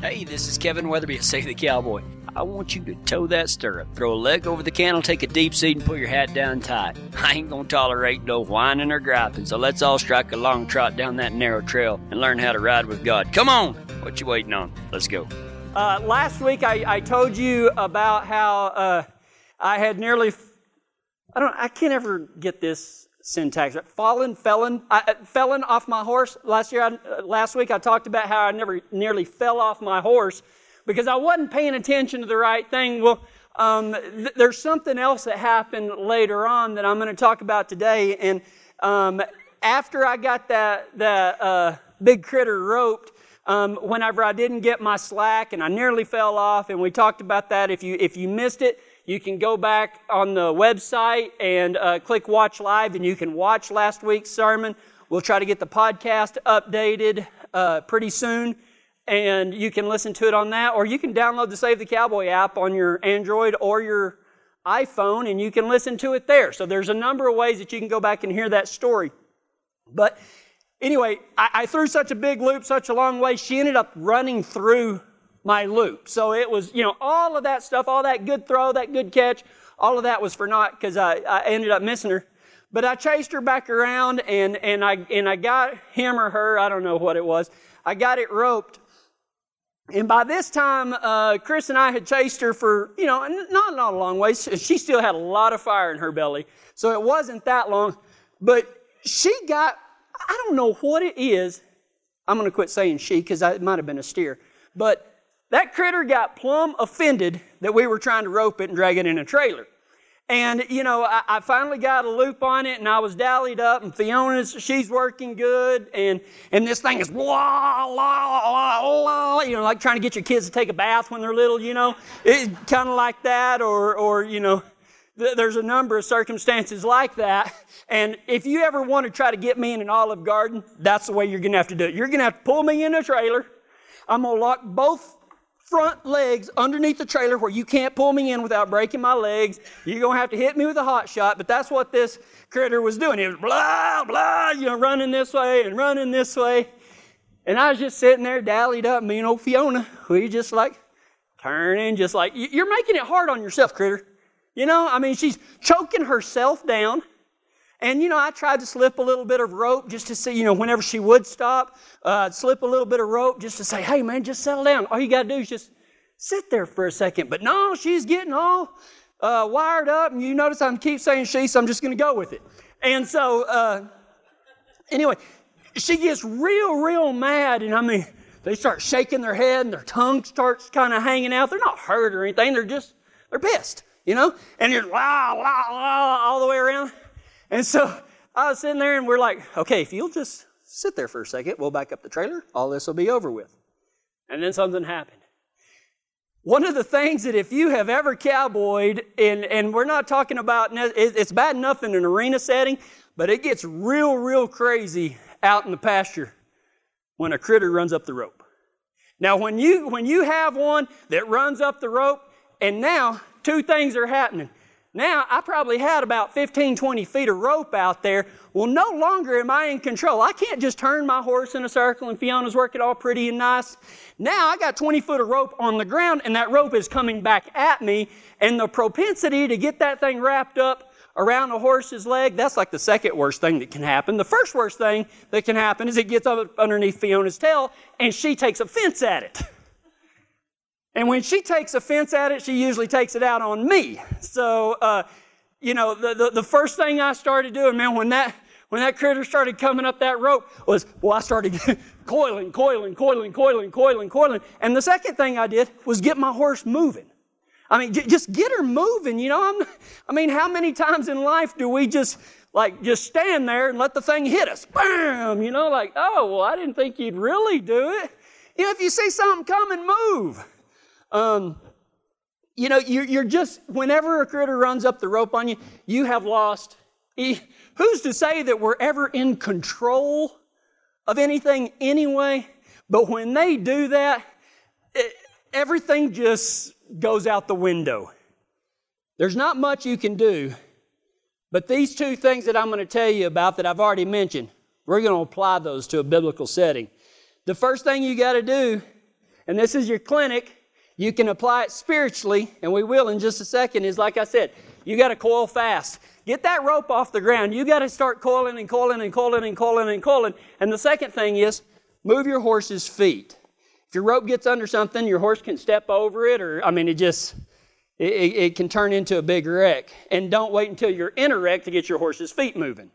Hey, this is Kevin Weatherby at Save the Cowboy. I want you to toe that stirrup, throw a leg over the cantle, take a deep seat, and put your hat down tight. I ain't gonna tolerate no whining or griping, so let's all strike a long trot down that narrow trail and learn how to ride with God. Come on! What you waiting on? Let's go. Uh, last week I, I, told you about how uh, I had nearly, I don't, I can't ever get this syntax. Fallen, felon, I, uh, felon off my horse. Last year, I, uh, last week, I talked about how I never nearly fell off my horse because I wasn't paying attention to the right thing. Well, um, th- there's something else that happened later on that I'm going to talk about today. And um, after I got that that uh, big critter roped, um, whenever I didn't get my slack and I nearly fell off, and we talked about that. If you if you missed it, you can go back on the website and uh, click Watch Live, and you can watch last week's sermon. We'll try to get the podcast updated uh, pretty soon, and you can listen to it on that, or you can download the Save the Cowboy app on your Android or your iPhone, and you can listen to it there. So there's a number of ways that you can go back and hear that story. But anyway, I, I threw such a big loop, such a long way, she ended up running through my loop. So it was, you know, all of that stuff, all that good throw, that good catch, all of that was for naught because I, I ended up missing her. But I chased her back around and, and I and I got him or her, I don't know what it was. I got it roped. And by this time, uh, Chris and I had chased her for, you know, not, not a long way. She still had a lot of fire in her belly. So it wasn't that long. But she got, I don't know what it is. I'm going to quit saying she because it might have been a steer. But that critter got plumb offended that we were trying to rope it and drag it in a trailer. And, you know, I, I, finally got a loop on it and I was dallied up and Fiona's, she's working good and, and this thing is blah, blah, blah, blah, you know, like trying to get your kids to take a bath when they're little, you know, it's kind of like that or, or, you know, th- there's a number of circumstances like that. And if you ever want to try to get me in an olive garden, that's the way you're going to have to do it. You're going to have to pull me in a trailer. I'm going to lock both front legs underneath the trailer where you can't pull me in without breaking my legs. You're going to have to hit me with a hot shot, but that's what this critter was doing. It was blah, blah, you know, running this way and running this way. And I was just sitting there, dallied up, me and old Fiona. We just like turning, just like, you're making it hard on yourself, critter. You know, I mean, she's choking herself down. And, you know, I tried to slip a little bit of rope just to see, you know, whenever she would stop, uh, slip a little bit of rope just to say, hey, man, just settle down. All you got to do is just sit there for a second. But no, she's getting all uh, wired up. And you notice I keep saying she, so I'm just going to go with it. And so, uh, anyway, she gets real, real mad. And I mean, they start shaking their head and their tongue starts kind of hanging out. They're not hurt or anything. They're just, they're pissed, you know? And you're la, la, la, all the way around. And so I was sitting there and we're like, okay, if you'll just sit there for a second, we'll back up the trailer, all this will be over with. And then something happened. One of the things that if you have ever cowboyed, and, and we're not talking about, it's bad enough in an arena setting, but it gets real, real crazy out in the pasture when a critter runs up the rope. Now, when you, when you have one that runs up the rope, and now two things are happening. Now, I probably had about 15, 20 feet of rope out there. Well, no longer am I in control. I can't just turn my horse in a circle and Fiona's working all pretty and nice. Now I got 20 foot of rope on the ground and that rope is coming back at me. And the propensity to get that thing wrapped up around a horse's leg, that's like the second worst thing that can happen. The first worst thing that can happen is it gets up underneath Fiona's tail and she takes offense at it. And when she takes offense at it, she usually takes it out on me. So, uh, you know, the, the, the, first thing I started doing, man, when that, when that critter started coming up that rope was, well, I started coiling, coiling, coiling, coiling, coiling, coiling. And the second thing I did was get my horse moving. I mean, j- just get her moving, you know. I'm, I mean, how many times in life do we just, like, just stand there and let the thing hit us? Bam! You know, like, oh, well, I didn't think you'd really do it. You know, if you see something coming, move. Um, you know, you're, just, whenever a critter runs up the rope on you, you have lost. Who's to say that we're ever in control of anything anyway? But when they do that, it, everything just goes out the window. There's not much you can do, but these two things that I'm going to tell you about that I've already mentioned, we're going to apply those to a biblical setting. The first thing you got to do and this is your clinic, you can apply it spiritually, and we will in just a second, is like I said, you got to coil fast. Get that rope off the ground. You got to start coiling and coiling and coiling and coiling and coiling. And the second thing is move your horse's feet. If your rope gets under something, your horse can step over it, or, I mean, it just, it, it can turn into a big wreck. And don't wait until you're in a wreck to get your horse's feet moving.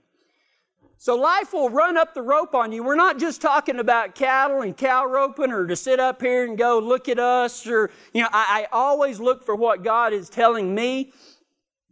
So life will run up the rope on you. We're not just talking about cattle and cow roping or to sit up here and go, look at us, or, you know, I, I always look for what God is telling me.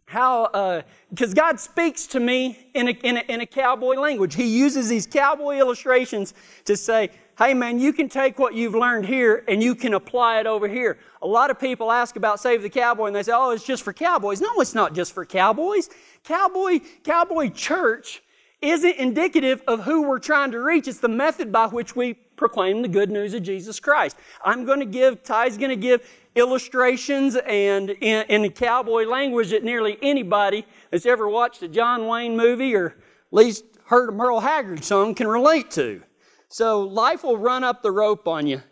How, because uh, God speaks to me in a, in, a, in a cowboy language. He uses these cowboy illustrations to say, hey man, you can take what you've learned here and you can apply it over here. A lot of people ask about Save the Cowboy and they say, oh, it's just for cowboys. No, it's not just for cowboys. Cowboy, cowboy church isn't indicative of who we're trying to reach. It's the method by which we proclaim the good news of Jesus Christ. I'm going to give, Ty's going to give illustrations and in, in the cowboy language that nearly anybody that's ever watched a John Wayne movie or at least heard a Merle Haggard song can relate to. So life will run up the rope on you.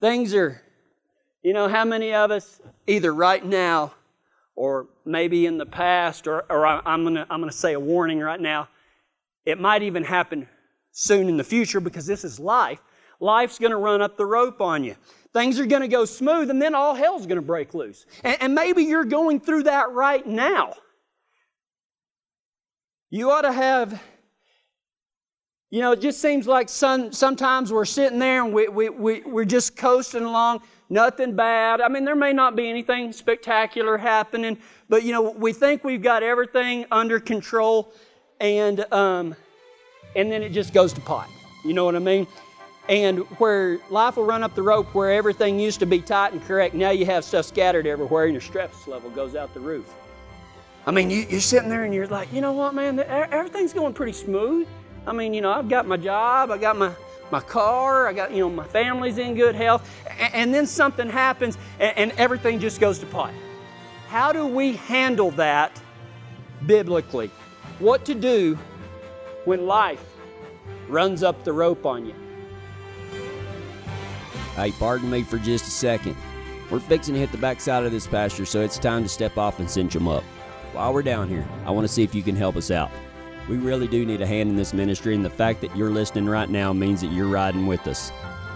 Things are, you know, how many of us, either right now or maybe in the past, or, or I'm going to I'm going to say a warning right now, it might even happen soon in the future because this is life. Life's going to run up the rope on you. Things are going to go smooth, and then all hell's going to break loose. And, and maybe you're going through that right now. You ought to have you know, it just seems like some, sometimes we're sitting there and we, we, we, we're just coasting along, nothing bad. I mean, there may not be anything spectacular happening, but, you know, we think we've got everything under control and um, and then it just goes to pot. You know what I mean? And where life will run up the rope where everything used to be tight and correct, now you have stuff scattered everywhere and your stress level goes out the roof. I mean, you, are sitting there and you're like, you know what, man, everything's going pretty smooth. I mean, you know, I've got my job, I got my, my car, I got, you know, my family's in good health. And, and then something happens and, and everything just goes to pot. How do we handle that biblically? What to do when life runs up the rope on you. Hey, pardon me for just a second. We're fixing to hit the backside of this pasture, so it's time to step off and cinch them up. While we're down here, I want to see if you can help us out. We really do need a hand in this ministry, and the fact that you're listening right now means that you're riding with us.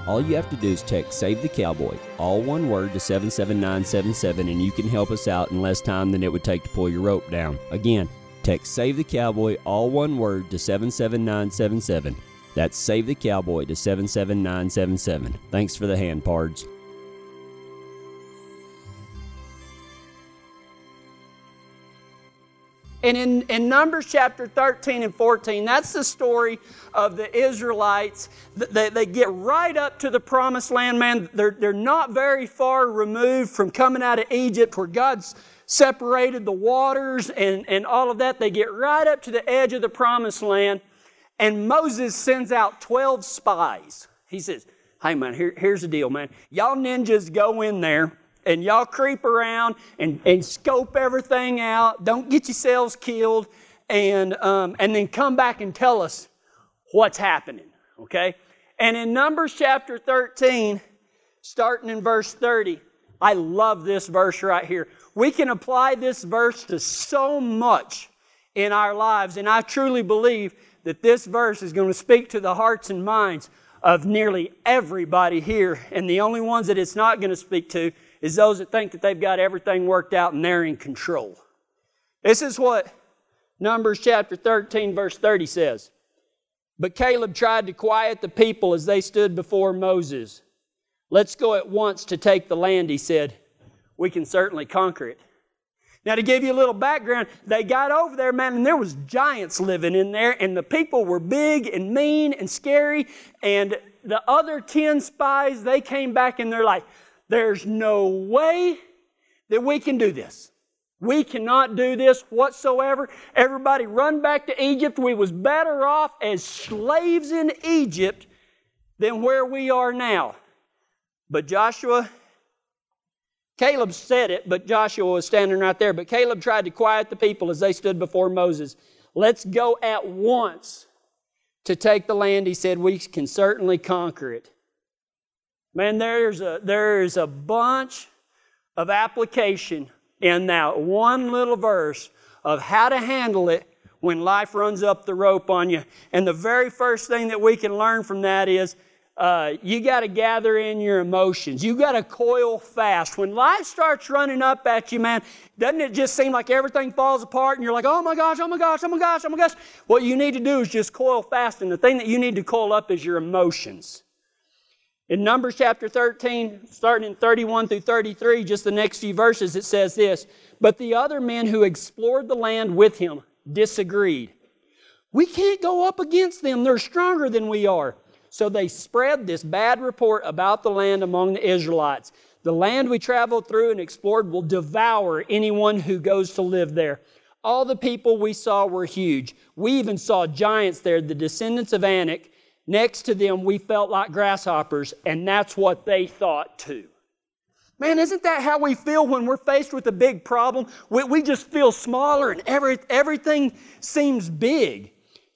All you have to do is text Save the Cowboy, all one word, to 77977, and you can help us out in less time than it would take to pull your rope down. Again, Text Save the Cowboy, all one word, to 77977. That's Save the Cowboy to 77977. Thanks for the hand, Pards. And in, in Numbers chapter 13 and 14, that's the story of the Israelites. They, they get right up to the promised land, man. They're, they're not very far removed from coming out of Egypt where God's separated the waters and, and all of that. They get right up to the edge of the promised land, and Moses sends out 12 spies. He says, Hey, man, here, here's the deal, man. Y'all ninjas go in there and y'all creep around and, and scope everything out. Don't get yourselves killed, and, um, and then come back and tell us what's happening, okay? And in Numbers chapter 13, starting in verse 30, I love this verse right here. We can apply this verse to so much in our lives, and I truly believe that this verse is going to speak to the hearts and minds of nearly everybody here. And the only ones that it's not going to speak to is those that think that they've got everything worked out and they're in control. This is what Numbers chapter 13, verse 30 says. But Caleb tried to quiet the people as they stood before Moses. Let's go at once to take the land, he said we can certainly conquer it. Now, to give you a little background, they got over there, man, and there was giants living in there, and the people were big and mean and scary. And the other 10 spies, they came back and they're like, there's no way that we can do this. We cannot do this whatsoever. Everybody run back to Egypt. We was better off as slaves in Egypt than where we are now. But Joshua Caleb said it, but Joshua was standing right there. But Caleb tried to quiet the people as they stood before Moses. Let's go at once to take the land. He said, We can certainly conquer it. Man, there's a, there's a bunch of application in that one little verse of how to handle it when life runs up the rope on you. And the very first thing that we can learn from that is uh, you got to gather in your emotions. You got to coil fast. When life starts running up at you, man, doesn't it just seem like everything falls apart and you're like, oh my gosh, oh my gosh, oh my gosh, oh my gosh? What you need to do is just coil fast. And the thing that you need to coil up is your emotions. In Numbers chapter 13, starting in 31 through 33, just the next few verses, it says this But the other men who explored the land with him disagreed. We can't go up against them, they're stronger than we are. So they spread this bad report about the land among the Israelites. The land we traveled through and explored will devour anyone who goes to live there. All the people we saw were huge. We even saw giants there, the descendants of Anak. Next to them, we felt like grasshoppers, and that's what they thought too. Man, isn't that how we feel when we're faced with a big problem? We, we just feel smaller and every, everything seems big.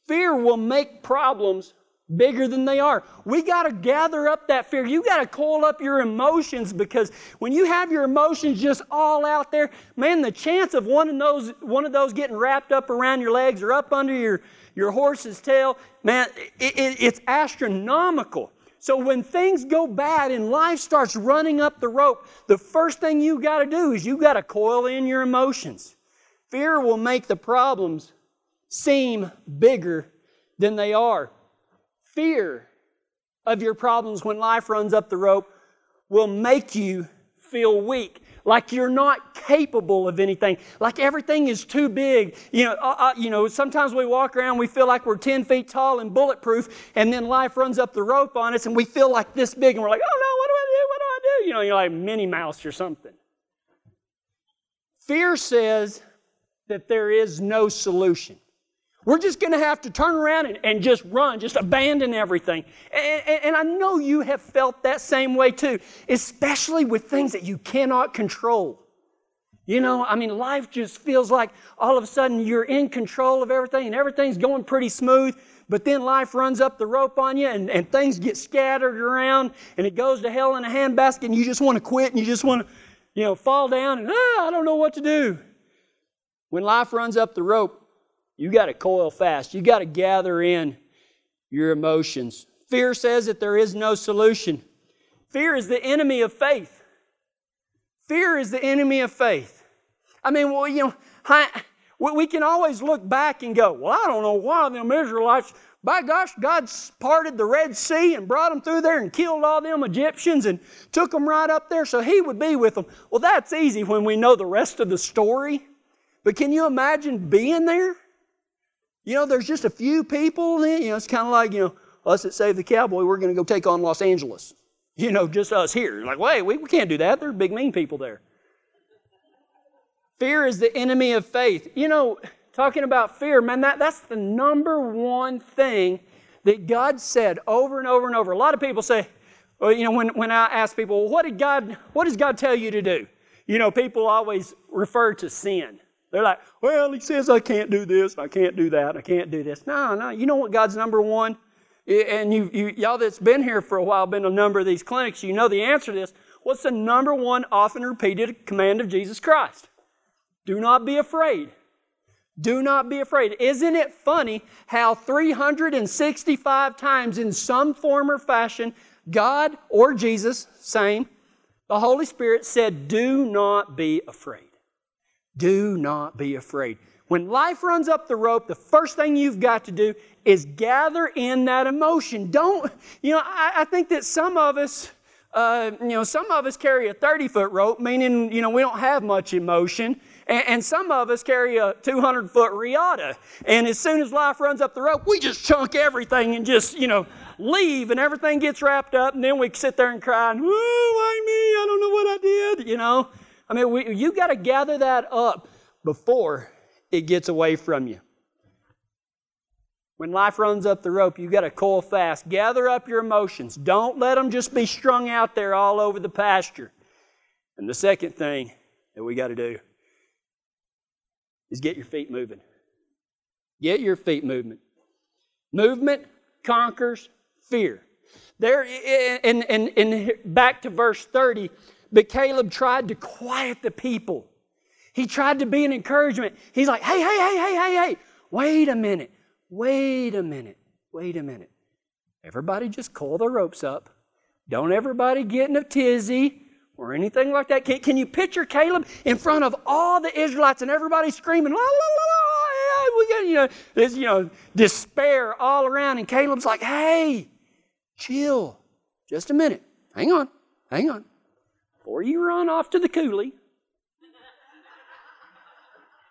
Fear will make problems bigger than they are. We got to gather up that fear. You got to coil up your emotions because when you have your emotions just all out there, man, the chance of one of those one of those getting wrapped up around your legs or up under your your horse's tail, man, it, it, it's astronomical. So when things go bad and life starts running up the rope, the first thing you got to do is you got to coil in your emotions. Fear will make the problems seem bigger than they are fear of your problems when life runs up the rope will make you feel weak. Like you're not capable of anything. Like everything is too big. You know uh, uh, you know sometimes we walk around we feel like we're 10 feet tall and bulletproof and then life runs up the rope on us and we feel like this big and we're like oh no what do i do? What do i do? You know you're like minnie mouse or something. Fear says that there is no solution we're just going to have to turn around and, and, just run, just abandon everything. And, and, and I know you have felt that same way too, especially with things that you cannot control. You know, I mean, life just feels like all of a sudden you're in control of everything and everything's going pretty smooth, but then life runs up the rope on you and, and things get scattered around and it goes to hell in a handbasket and you just want to quit and you just want to, you know, fall down and, ah, I don't know what to do. When life runs up the rope, you got to coil fast. You got to gather in your emotions. Fear says that there is no solution. Fear is the enemy of faith. Fear is the enemy of faith. I mean, well, you know, we can always look back and go, well, I don't know why them Israelites, by gosh, God parted the Red Sea and brought them through there and killed all them Egyptians and took them right up there so He would be with them. Well, that's easy when we know the rest of the story. But can you imagine being there? You know, there's just a few people, you know, it's kind of like, you know, us at Save the Cowboy, we're going to go take on Los Angeles. You know, just us here. Like, wait, we, we can't do that. There are big, mean people there. Fear is the enemy of faith. You know, talking about fear, man, that, that's the number one thing that God said over and over and over. A lot of people say, well, you know, when, when I ask people, well, what did God, what does God tell you to do? You know, people always refer to sin. They're like, well, he says I can't do this, I can't do that, I can't do this. No, no. You know what God's number one? And you, you, y'all that's been here for a while, been to a number of these clinics, you know the answer to this. What's the number one often repeated command of Jesus Christ? Do not be afraid. Do not be afraid. Isn't it funny how 365 times in some form or fashion, God or Jesus, same, the Holy Spirit said, Do not be afraid. Do not be afraid. When life runs up the rope, the first thing you've got to do is gather in that emotion. Don't, you know, I, I think that some of us, uh, you know, some of us carry a 30 foot rope, meaning, you know, we don't have much emotion. And, and some of us carry a 200 foot riata. And as soon as life runs up the rope, we just chunk everything and just, you know, leave and everything gets wrapped up. And then we sit there and cry, oh, why me? I don't know what I did, you know. I mean, we, you got to gather that up before it gets away from you. When life runs up the rope, you got to coil fast. Gather up your emotions. Don't let them just be strung out there all over the pasture. And the second thing that we got to do is get your feet moving. Get your feet moving. Movement conquers fear. There, in, in, in, back to verse 30, but Caleb tried to quiet the people. He tried to be an encouragement. He's like, hey, hey, hey, hey, hey, hey, wait a minute, wait a minute, wait a minute. Everybody just coil the ropes up. Don't everybody get in a tizzy or anything like that. Can, can you picture Caleb in front of all the Israelites and everybody screaming, la, la, la, la, you know, there's, you know, despair all around. And Caleb's like, hey, chill. Just a minute. Hang on. Hang on. Before you run off to the coulee,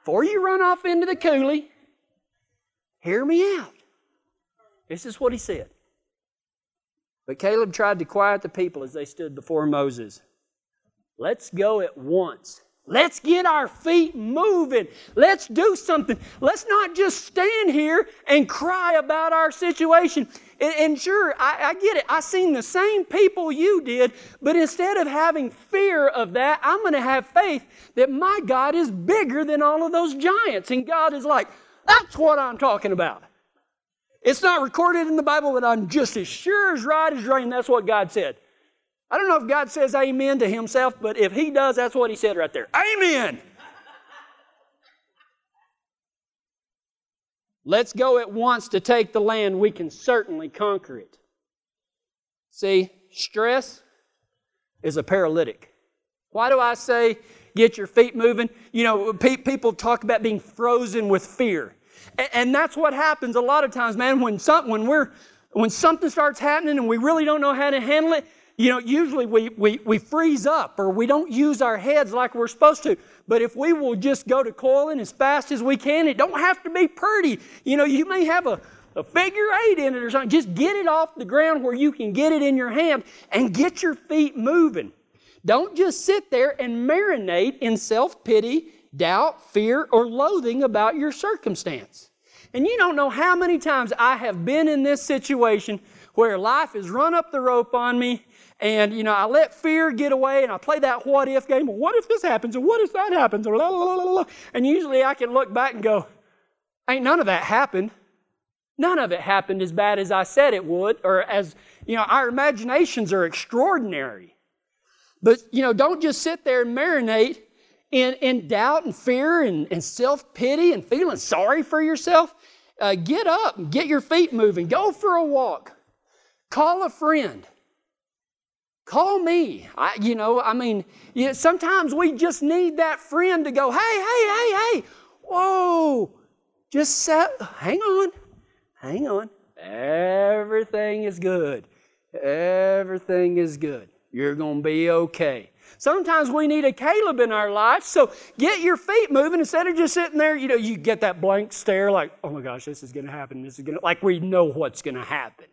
before you run off into the coulee, hear me out. This is what he said. But Caleb tried to quiet the people as they stood before Moses. Let's go at once. Let's get our feet moving. Let's do something. Let's not just stand here and cry about our situation. And, and sure, I, I, get it. I seen the same people you did, but instead of having fear of that, I'm going to have faith that my God is bigger than all of those giants. And God is like, that's what I'm talking about. It's not recorded in the Bible, but I'm just as sure as right as rain. That's what God said. I don't know if God says amen to himself, but if he does, that's what he said right there. Amen. Let's go at once to take the land. We can certainly conquer it. See, stress is a paralytic. Why do I say get your feet moving? You know, pe- people talk about being frozen with fear. And, and that's what happens a lot of times, man, when, some, when, we're, when something starts happening and we really don't know how to handle it, you know, usually we, we, we freeze up or we don't use our heads like we're supposed to. But if we will just go to coiling as fast as we can, it don't have to be pretty. You know, you may have a, a figure eight in it or something. Just get it off the ground where you can get it in your hand and get your feet moving. Don't just sit there and marinate in self pity, doubt, fear, or loathing about your circumstance. And you don't know how many times I have been in this situation where life has run up the rope on me and, you know, I let fear get away and I play that what if game. What if this happens? And what if that happens? And usually I can look back and go, ain't none of that happened. None of it happened as bad as I said it would, or as, you know, our imaginations are extraordinary. But, you know, don't just sit there and marinate in, in doubt and fear and, and self pity and feeling sorry for yourself. Uh, get up and get your feet moving. Go for a walk. Call a friend. Call me. I, you know, I mean, you sometimes we just need that friend to go, hey, hey, hey, hey, whoa, just set, hang on, hang on. Everything is good. Everything is good. You're going to be okay. Sometimes we need a Caleb in our life, so get your feet moving instead of just sitting there. You know, you get that blank stare like, oh my gosh, this is going to happen. This is going to, like we know what's going to happen.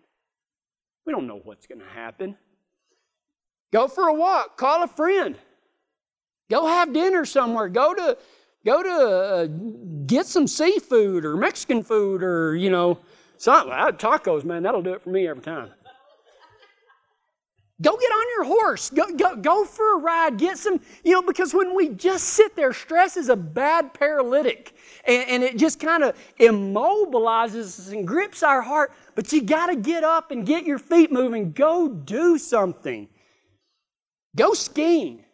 We don't know what's going to happen. Go for a walk. Call a friend. Go have dinner somewhere. Go to go to uh, get some seafood or Mexican food or you know something. Tacos, man, that'll do it for me every time. Go get on your horse. Go, go, go for a ride. Get some, you know, because when we just sit there, stress is a bad paralytic. And, and it just kind of immobilizes us and grips our heart. But you got to get up and get your feet moving. Go do something. Go skiing.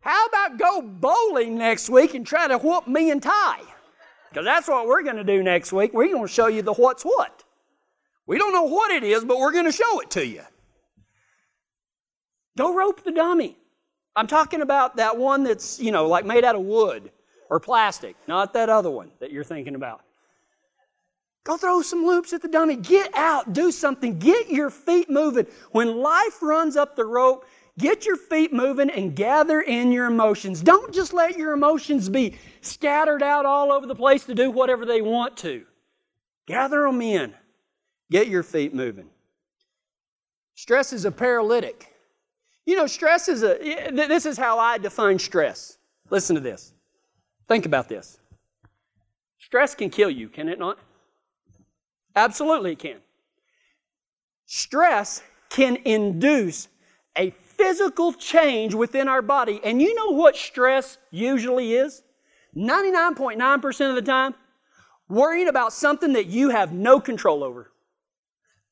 How about go bowling next week and try to whoop me and Ty? Because that's what we're going to do next week. We're going to show you the what's what. We don't know what it is, but we're going to show it to you. Go rope the dummy. I'm talking about that one that's, you know, like made out of wood or plastic, not that other one that you're thinking about. Go throw some loops at the dummy. Get out, do something, get your feet moving. When life runs up the rope, Get your feet moving and gather in your emotions. Don't just let your emotions be scattered out all over the place to do whatever they want to. Gather them in. Get your feet moving. Stress is a paralytic. You know, stress is a, this is how I define stress. Listen to this. Think about this. Stress can kill you, can it not? Absolutely, it can. Stress can induce physical change within our body. And you know what stress usually is? 99.9% of the time, worrying about something that you have no control over.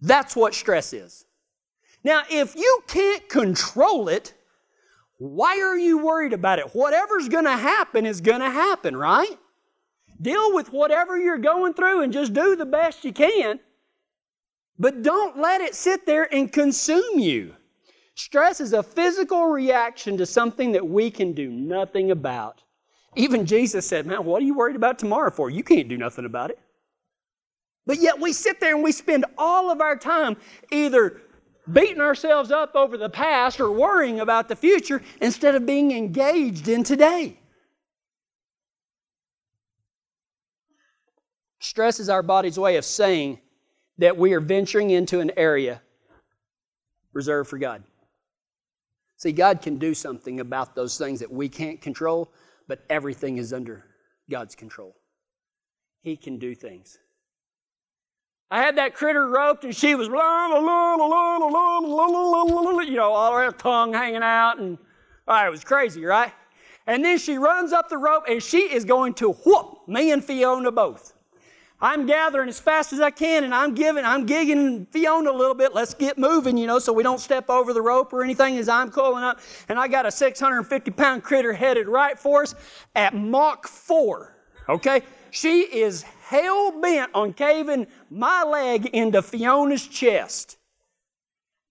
That's what stress is. Now, if you can't control it, why are you worried about it? Whatever's going to happen is going to happen, right? Deal with whatever you're going through and just do the best you can. But don't let it sit there and consume you. Stress is a physical reaction to something that we can do nothing about. Even Jesus said, Man, what are you worried about tomorrow for? You can't do nothing about it. But yet we sit there and we spend all of our time either beating ourselves up over the past or worrying about the future instead of being engaged in today. Stress is our body's way of saying that we are venturing into an area reserved for God. See, God can do something about those things that we can't control, but everything is under God's control. He can do things. I had that critter roped and she was, you know, all her tongue hanging out and oh, it was crazy, right? And then she runs up the rope and she is going to whoop me and Fiona both. I'm gathering as fast as I can and I'm giving, I'm gigging Fiona a little bit. Let's get moving, you know, so we don't step over the rope or anything as I'm pulling up. And I got a 650 pound critter headed right for us at Mach 4. Okay? She is hell bent on caving my leg into Fiona's chest.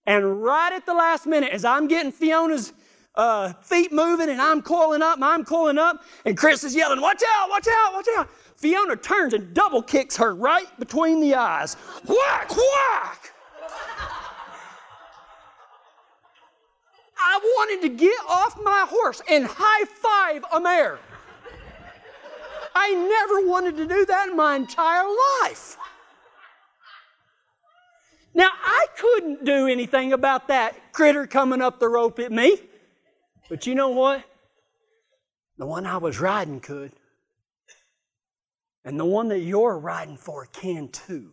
And right at the last minute, as I'm getting Fiona's uh, feet moving and I'm coiling up, I'm coiling up, and Chris is yelling, Watch out, watch out, watch out. Fiona turns and double kicks her right between the eyes. Whack, whack! I wanted to get off my horse and high five a mare. I never wanted to do that in my entire life. Now, I couldn't do anything about that critter coming up the rope at me. But you know what? The one I was riding could. And the one that you're riding for can too.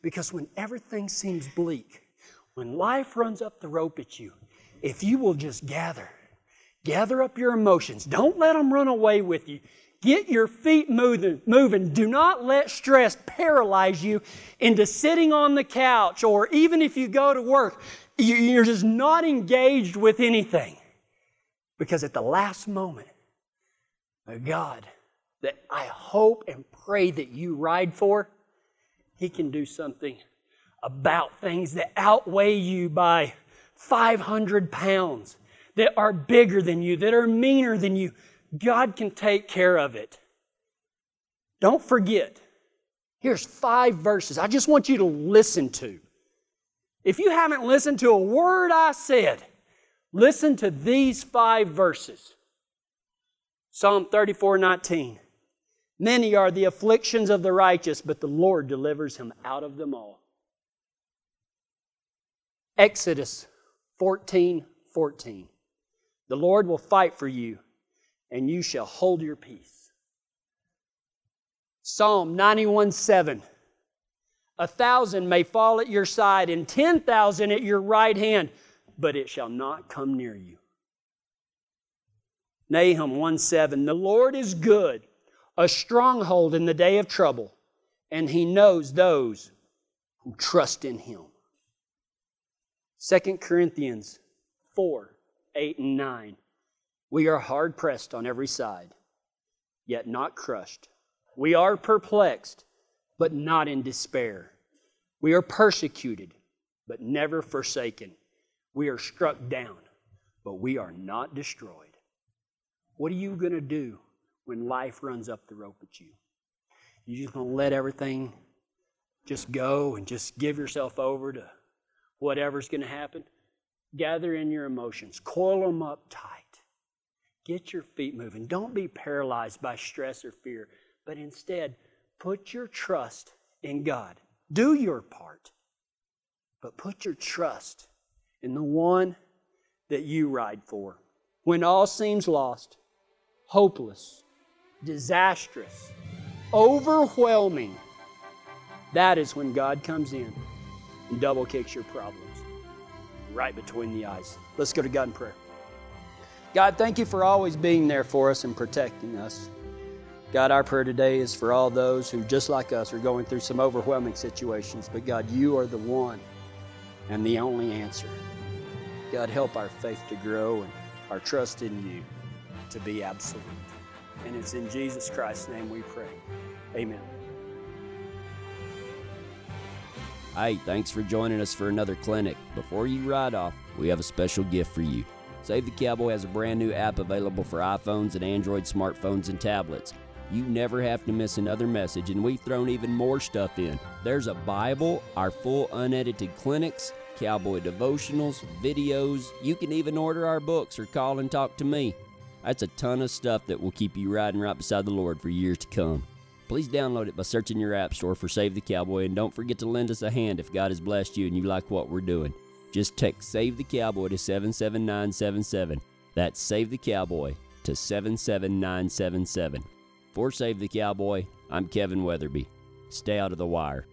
Because when everything seems bleak, when life runs up the rope at you, if you will just gather, gather up your emotions, don't let them run away with you. Get your feet moving, moving. Do not let stress paralyze you into sitting on the couch or even if you go to work, you're just not engaged with anything. Because at the last moment, God that I hope and pray that you ride for, He can do something about things that outweigh you by 500 pounds, that are bigger than you, that are meaner than you. God can take care of it. Don't forget, here's five verses I just want you to listen to. If you haven't listened to a word I said, listen to these five verses. Psalm 34 19. Many are the afflictions of the righteous, but the Lord delivers him out of them all. Exodus 14 14. The Lord will fight for you and you shall hold your peace. Psalm 91 7. A thousand may fall at your side and 10,000 at your right hand, but it shall not come near you. Nahum 1 7. The Lord is good, a stronghold in the day of trouble, and he knows those who trust in him. 2 Corinthians 4 8 and 9. We are hard pressed on every side, yet not crushed. We are perplexed, but not in despair. We are persecuted, but never forsaken. We are struck down, but we are not destroyed. What are you going to do when life runs up the rope at you? You're just going to let everything just go and just give yourself over to whatever's going to happen? Gather in your emotions, coil them up tight Get your feet moving. Don't be paralyzed by stress or fear, but instead put your trust in God. Do your part, but put your trust in the one that you ride for. When all seems lost, hopeless, disastrous, overwhelming, that is when God comes in and double kicks your problems right between the eyes. Let's go to God in prayer. God, thank you for always being there for us and protecting us. God, our prayer today is for all those who, just like us, are going through some overwhelming situations. But God, you are the one and the only answer. God, help our faith to grow and our trust in you to be absolute. And it's in Jesus Christ's name we pray. Amen. Hey, thanks for joining us for another clinic. Before you ride off, we have a special gift for you. Save the Cowboy has a brand new app available for iPhones and Android smartphones and tablets. You never have to miss another message, and we've thrown even more stuff in. There's a Bible, our full unedited clinics, cowboy devotionals, videos. You can even order our books or call and talk to me. That's a ton of stuff that will keep you riding right beside the Lord for years to come. Please download it by searching your app store for Save the Cowboy and don't forget to lend us a hand if God has blessed you and you like what we're doing. Just text Save the Cowboy to 77977. That's Save the Cowboy to 77977. For Save the Cowboy, I'm Kevin Weatherby. Stay out of the wire.